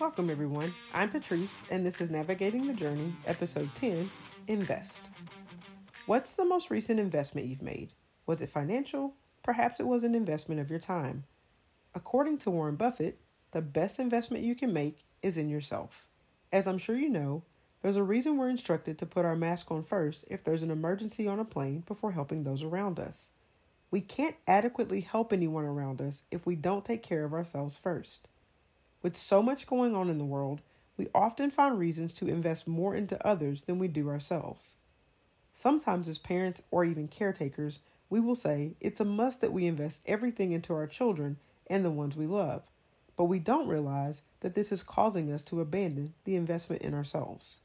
Welcome, everyone. I'm Patrice, and this is Navigating the Journey, Episode 10 Invest. What's the most recent investment you've made? Was it financial? Perhaps it was an investment of your time. According to Warren Buffett, the best investment you can make is in yourself. As I'm sure you know, there's a reason we're instructed to put our mask on first if there's an emergency on a plane before helping those around us. We can't adequately help anyone around us if we don't take care of ourselves first. With so much going on in the world, we often find reasons to invest more into others than we do ourselves. Sometimes, as parents or even caretakers, we will say it's a must that we invest everything into our children and the ones we love, but we don't realize that this is causing us to abandon the investment in ourselves.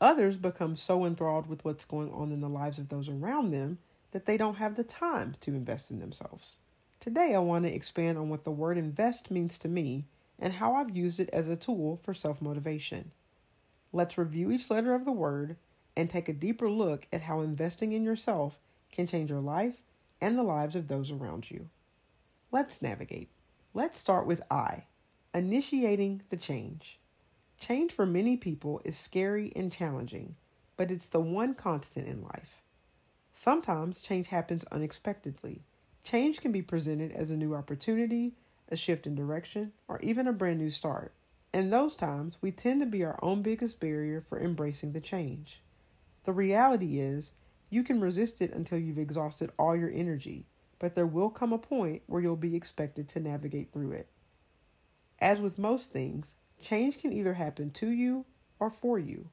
Others become so enthralled with what's going on in the lives of those around them that they don't have the time to invest in themselves. Today, I want to expand on what the word invest means to me and how I've used it as a tool for self motivation. Let's review each letter of the word and take a deeper look at how investing in yourself can change your life and the lives of those around you. Let's navigate. Let's start with I, initiating the change. Change for many people is scary and challenging, but it's the one constant in life. Sometimes change happens unexpectedly. Change can be presented as a new opportunity, a shift in direction, or even a brand new start. In those times, we tend to be our own biggest barrier for embracing the change. The reality is, you can resist it until you've exhausted all your energy, but there will come a point where you'll be expected to navigate through it. As with most things, change can either happen to you or for you.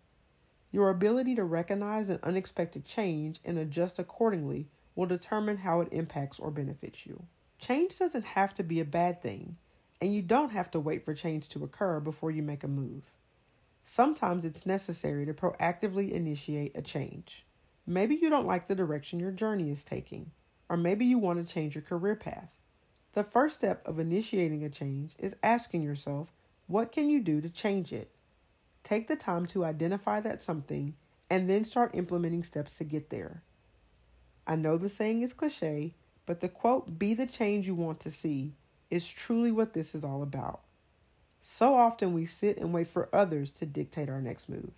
Your ability to recognize an unexpected change and adjust accordingly will determine how it impacts or benefits you. Change doesn't have to be a bad thing, and you don't have to wait for change to occur before you make a move. Sometimes it's necessary to proactively initiate a change. Maybe you don't like the direction your journey is taking, or maybe you want to change your career path. The first step of initiating a change is asking yourself, what can you do to change it? Take the time to identify that something and then start implementing steps to get there. I know the saying is cliche, but the quote, be the change you want to see, is truly what this is all about. So often we sit and wait for others to dictate our next move,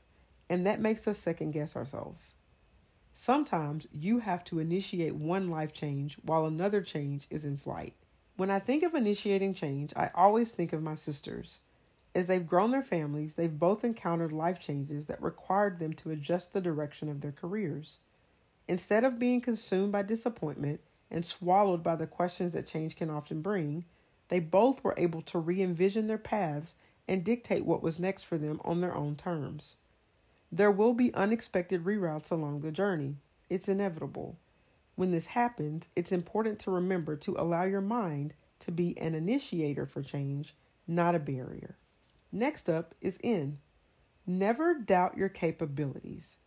and that makes us second guess ourselves. Sometimes you have to initiate one life change while another change is in flight. When I think of initiating change, I always think of my sisters. As they've grown their families, they've both encountered life changes that required them to adjust the direction of their careers. Instead of being consumed by disappointment and swallowed by the questions that change can often bring, they both were able to re envision their paths and dictate what was next for them on their own terms. There will be unexpected reroutes along the journey. It's inevitable. When this happens, it's important to remember to allow your mind to be an initiator for change, not a barrier. Next up is N. Never doubt your capabilities.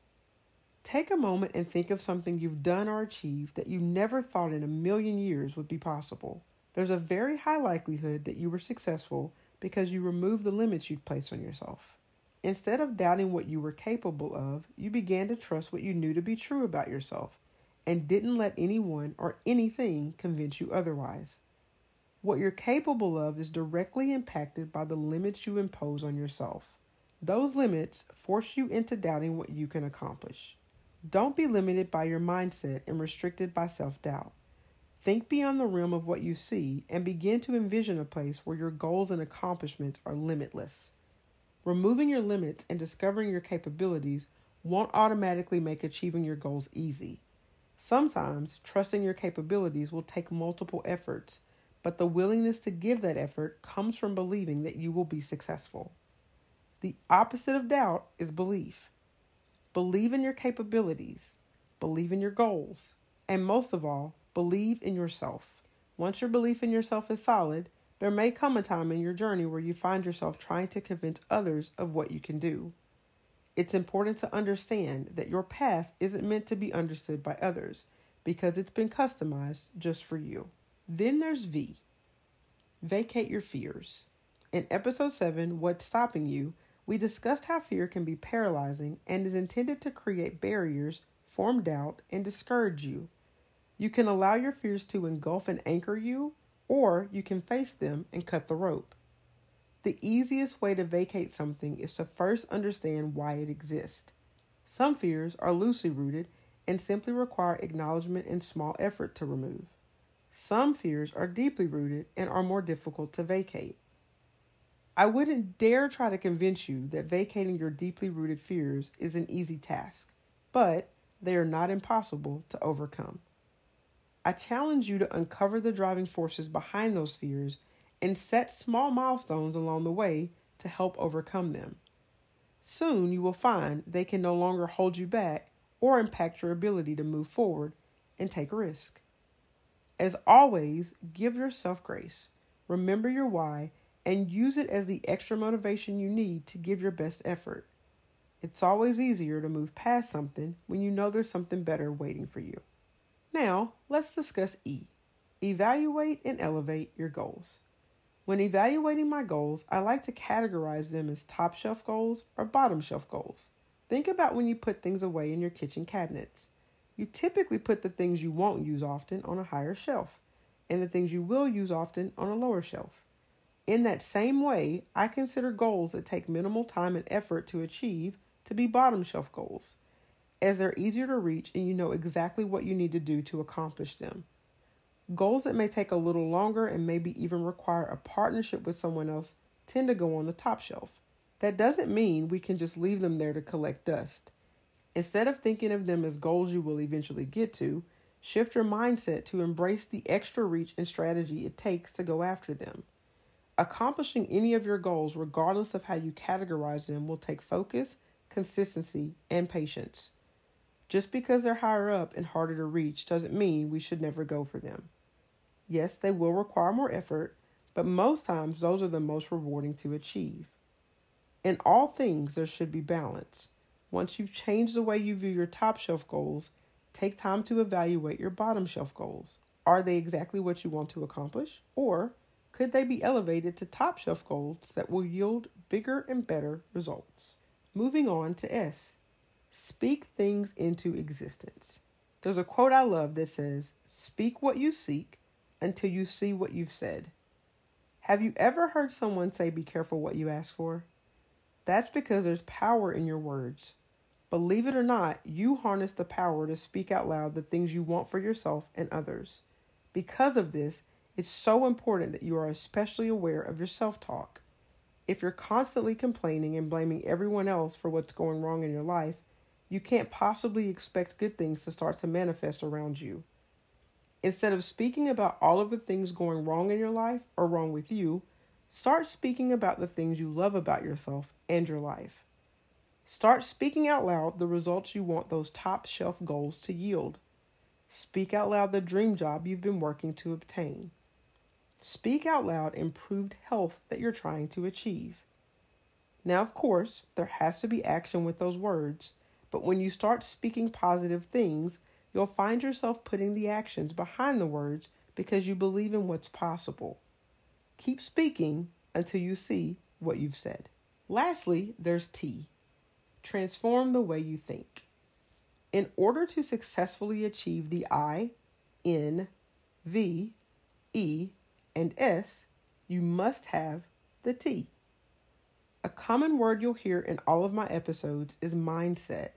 Take a moment and think of something you've done or achieved that you never thought in a million years would be possible. There's a very high likelihood that you were successful because you removed the limits you'd placed on yourself. Instead of doubting what you were capable of, you began to trust what you knew to be true about yourself and didn't let anyone or anything convince you otherwise. What you're capable of is directly impacted by the limits you impose on yourself. Those limits force you into doubting what you can accomplish. Don't be limited by your mindset and restricted by self doubt. Think beyond the realm of what you see and begin to envision a place where your goals and accomplishments are limitless. Removing your limits and discovering your capabilities won't automatically make achieving your goals easy. Sometimes trusting your capabilities will take multiple efforts, but the willingness to give that effort comes from believing that you will be successful. The opposite of doubt is belief. Believe in your capabilities, believe in your goals, and most of all, believe in yourself. Once your belief in yourself is solid, there may come a time in your journey where you find yourself trying to convince others of what you can do. It's important to understand that your path isn't meant to be understood by others because it's been customized just for you. Then there's V. Vacate your fears. In episode 7, What's Stopping You, we discussed how fear can be paralyzing and is intended to create barriers, form doubt, and discourage you. You can allow your fears to engulf and anchor you, or you can face them and cut the rope. The easiest way to vacate something is to first understand why it exists. Some fears are loosely rooted and simply require acknowledgement and small effort to remove. Some fears are deeply rooted and are more difficult to vacate. I wouldn't dare try to convince you that vacating your deeply rooted fears is an easy task, but they are not impossible to overcome. I challenge you to uncover the driving forces behind those fears and set small milestones along the way to help overcome them. Soon you will find they can no longer hold you back or impact your ability to move forward and take risk. As always, give yourself grace. Remember your why and use it as the extra motivation you need to give your best effort. It's always easier to move past something when you know there's something better waiting for you. Now, let's discuss E. Evaluate and elevate your goals. When evaluating my goals, I like to categorize them as top shelf goals or bottom shelf goals. Think about when you put things away in your kitchen cabinets. You typically put the things you won't use often on a higher shelf, and the things you will use often on a lower shelf. In that same way, I consider goals that take minimal time and effort to achieve to be bottom shelf goals, as they're easier to reach and you know exactly what you need to do to accomplish them. Goals that may take a little longer and maybe even require a partnership with someone else tend to go on the top shelf. That doesn't mean we can just leave them there to collect dust. Instead of thinking of them as goals you will eventually get to, shift your mindset to embrace the extra reach and strategy it takes to go after them. Accomplishing any of your goals, regardless of how you categorize them, will take focus, consistency, and patience. Just because they're higher up and harder to reach doesn't mean we should never go for them. Yes, they will require more effort, but most times those are the most rewarding to achieve. In all things, there should be balance. Once you've changed the way you view your top shelf goals, take time to evaluate your bottom shelf goals. Are they exactly what you want to accomplish? Or could they be elevated to top shelf goals that will yield bigger and better results? Moving on to S. Speak things into existence. There's a quote I love that says, Speak what you seek until you see what you've said. Have you ever heard someone say, Be careful what you ask for? That's because there's power in your words. Believe it or not, you harness the power to speak out loud the things you want for yourself and others. Because of this, it's so important that you are especially aware of your self talk. If you're constantly complaining and blaming everyone else for what's going wrong in your life, you can't possibly expect good things to start to manifest around you. Instead of speaking about all of the things going wrong in your life or wrong with you, start speaking about the things you love about yourself and your life. Start speaking out loud the results you want those top shelf goals to yield. Speak out loud the dream job you've been working to obtain. Speak out loud improved health that you're trying to achieve. Now, of course, there has to be action with those words, but when you start speaking positive things, you'll find yourself putting the actions behind the words because you believe in what's possible. Keep speaking until you see what you've said. Lastly, there's T. Transform the way you think. In order to successfully achieve the I, N, V, E, and S, you must have the T. A common word you'll hear in all of my episodes is mindset.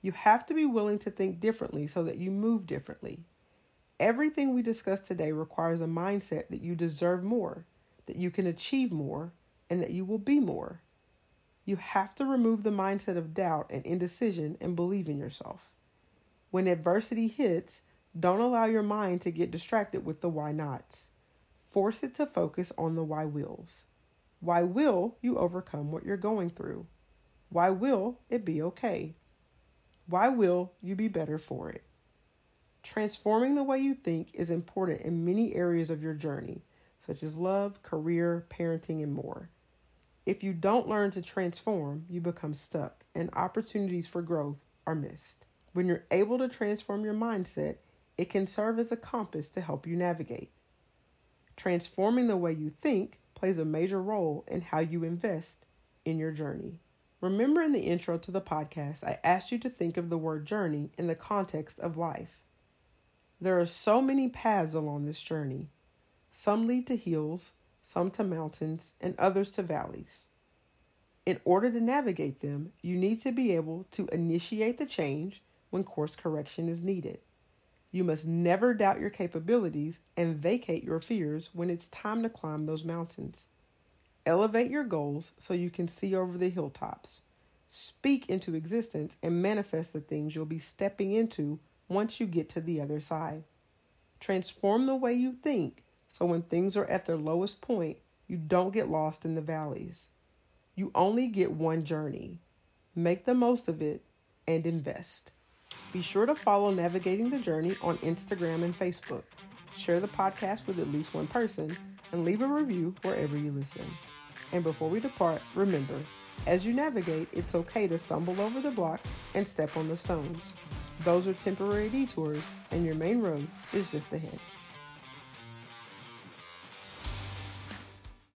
You have to be willing to think differently so that you move differently. Everything we discuss today requires a mindset that you deserve more, that you can achieve more, and that you will be more. You have to remove the mindset of doubt and indecision and believe in yourself. When adversity hits, don't allow your mind to get distracted with the why nots. Force it to focus on the why wills. Why will you overcome what you're going through? Why will it be okay? Why will you be better for it? Transforming the way you think is important in many areas of your journey, such as love, career, parenting, and more. If you don't learn to transform, you become stuck and opportunities for growth are missed. When you're able to transform your mindset, it can serve as a compass to help you navigate. Transforming the way you think plays a major role in how you invest in your journey. Remember in the intro to the podcast, I asked you to think of the word journey in the context of life. There are so many paths along this journey. Some lead to hills, some to mountains, and others to valleys. In order to navigate them, you need to be able to initiate the change when course correction is needed. You must never doubt your capabilities and vacate your fears when it's time to climb those mountains. Elevate your goals so you can see over the hilltops. Speak into existence and manifest the things you'll be stepping into once you get to the other side. Transform the way you think so when things are at their lowest point, you don't get lost in the valleys. You only get one journey. Make the most of it and invest. Be sure to follow Navigating the Journey on Instagram and Facebook. Share the podcast with at least one person and leave a review wherever you listen. And before we depart, remember as you navigate, it's okay to stumble over the blocks and step on the stones. Those are temporary detours, and your main road is just ahead.